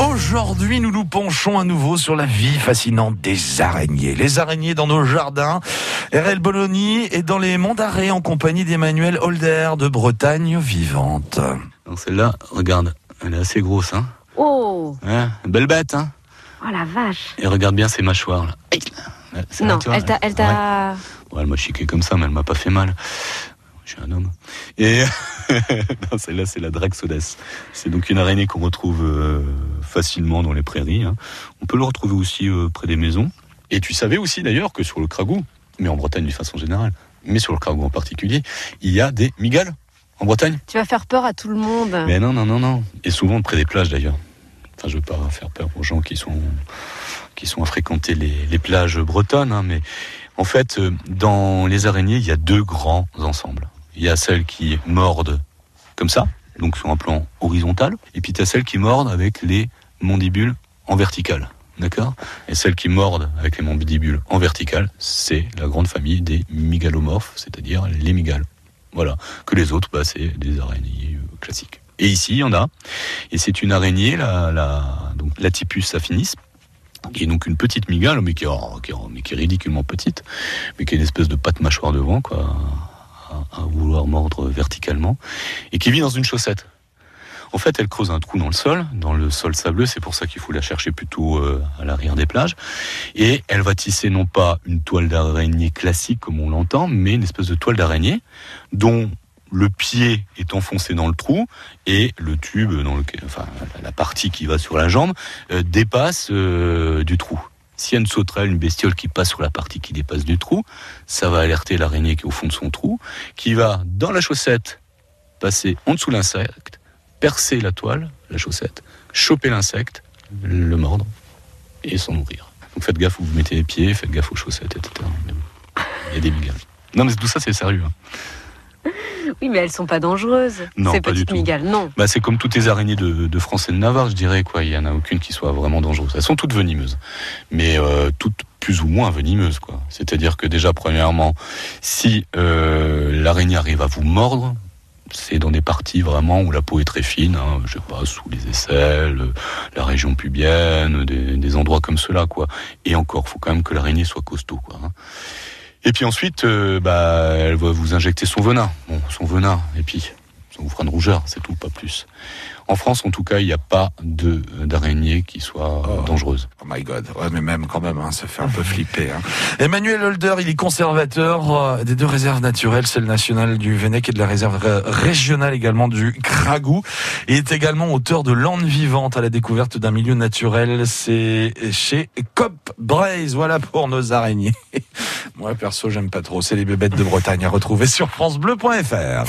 Aujourd'hui, nous nous penchons à nouveau sur la vie fascinante des araignées. Les araignées dans nos jardins. RL Bologna est dans les monts d'Arrée en compagnie d'Emmanuel Holder de Bretagne vivante. Celle-là, regarde, elle est assez grosse, hein Oh, Hein, Belle bête, hein oh la vache. Et regarde bien ses mâchoires, là. C'est Non, elle t'a, elle t'a. Ouais, elle m'a chiqué comme ça, mais elle m'a pas fait mal. Je suis un homme. Et celle-là, c'est la Draxodes. C'est donc une araignée qu'on retrouve euh, facilement dans les prairies. hein. On peut le retrouver aussi euh, près des maisons. Et tu savais aussi d'ailleurs que sur le Cragou, mais en Bretagne d'une façon générale, mais sur le Cragou en particulier, il y a des migales en Bretagne. Tu vas faire peur à tout le monde. Mais non, non, non, non. Et souvent près des plages d'ailleurs. Enfin, je veux pas faire peur aux gens qui sont qui sont à fréquenter les, les plages bretonnes, hein, mais en fait, euh, dans les araignées, il y a deux grands ensembles. Il y a celles qui mordent comme ça, donc sur un plan horizontal, et puis tu as celles qui mordent avec les mandibules en vertical. D'accord? Et celles qui mordent avec les mandibules en vertical, c'est la grande famille des migalomorphes, c'est-à-dire les migales. Voilà. Que les autres, bah, c'est des araignées euh, classiques. Et ici, il y en a. Et c'est une araignée, la, Latypus affinis, qui est donc une petite migale, mais qui, est, oh, est- mais qui est ridiculement petite, mais qui a une espèce de patte mâchoire devant, quoi, à, vouloir mordre verticalement, et qui vit dans une chaussette. En fait, elle creuse un trou dans le sol, dans le sol sableux, c'est pour ça qu'il faut la chercher plutôt euh, à l'arrière des plages. Et elle va tisser non pas une toile d'araignée classique comme on l'entend, mais une espèce de toile d'araignée dont le pied est enfoncé dans le trou et le tube, dans enfin la partie qui va sur la jambe, euh, dépasse euh, du trou. S'il y a une sauterelle, une bestiole qui passe sur la partie qui dépasse du trou, ça va alerter l'araignée qui est au fond de son trou, qui va dans la chaussette passer en dessous de l'insecte, percer la toile, la chaussette, choper l'insecte, le mordre et s'en nourrir. Donc faites gaffe où vous mettez les pieds, faites gaffe aux chaussettes, etc. Il y a des migales. Non mais tout ça c'est sérieux. hein. Oui, mais elles sont pas dangereuses. Non, Ces pas du petites tout. migales, non. Bah, c'est comme toutes les araignées de, de France et de Navarre, je dirais. Quoi. Il n'y en a aucune qui soit vraiment dangereuse. Elles sont toutes venimeuses, mais euh, toutes plus ou moins venimeuses. Quoi. C'est-à-dire que déjà, premièrement, si euh, l'araignée arrive à vous mordre, c'est dans des parties vraiment où la peau est très fine, hein, je sais pas, sous les aisselles, la région pubienne, des, des endroits comme cela, quoi. Et encore, faut quand même que l'araignée soit costaud, quoi. hein. Et puis ensuite, euh, bah, elle va vous injecter son venin, bon, son venin, et puis ça vous fera une rougeur, c'est tout, pas plus. En France, en tout cas, il n'y a pas de d'araignée qui soit euh, Oh. dangereuse. Oh my god, ouais, mais même quand même, hein, ça fait un peu flipper. hein. Emmanuel Holder, il est conservateur euh, des deux réserves naturelles, celle nationale du Vennec et de la réserve euh, régionale également du Cragou. Il est également auteur de Lande vivante à la découverte d'un milieu naturel. C'est chez Cop Braise. Voilà pour nos araignées. Moi, perso, j'aime pas trop. C'est les bébêtes de Bretagne à retrouver sur FranceBleu.fr.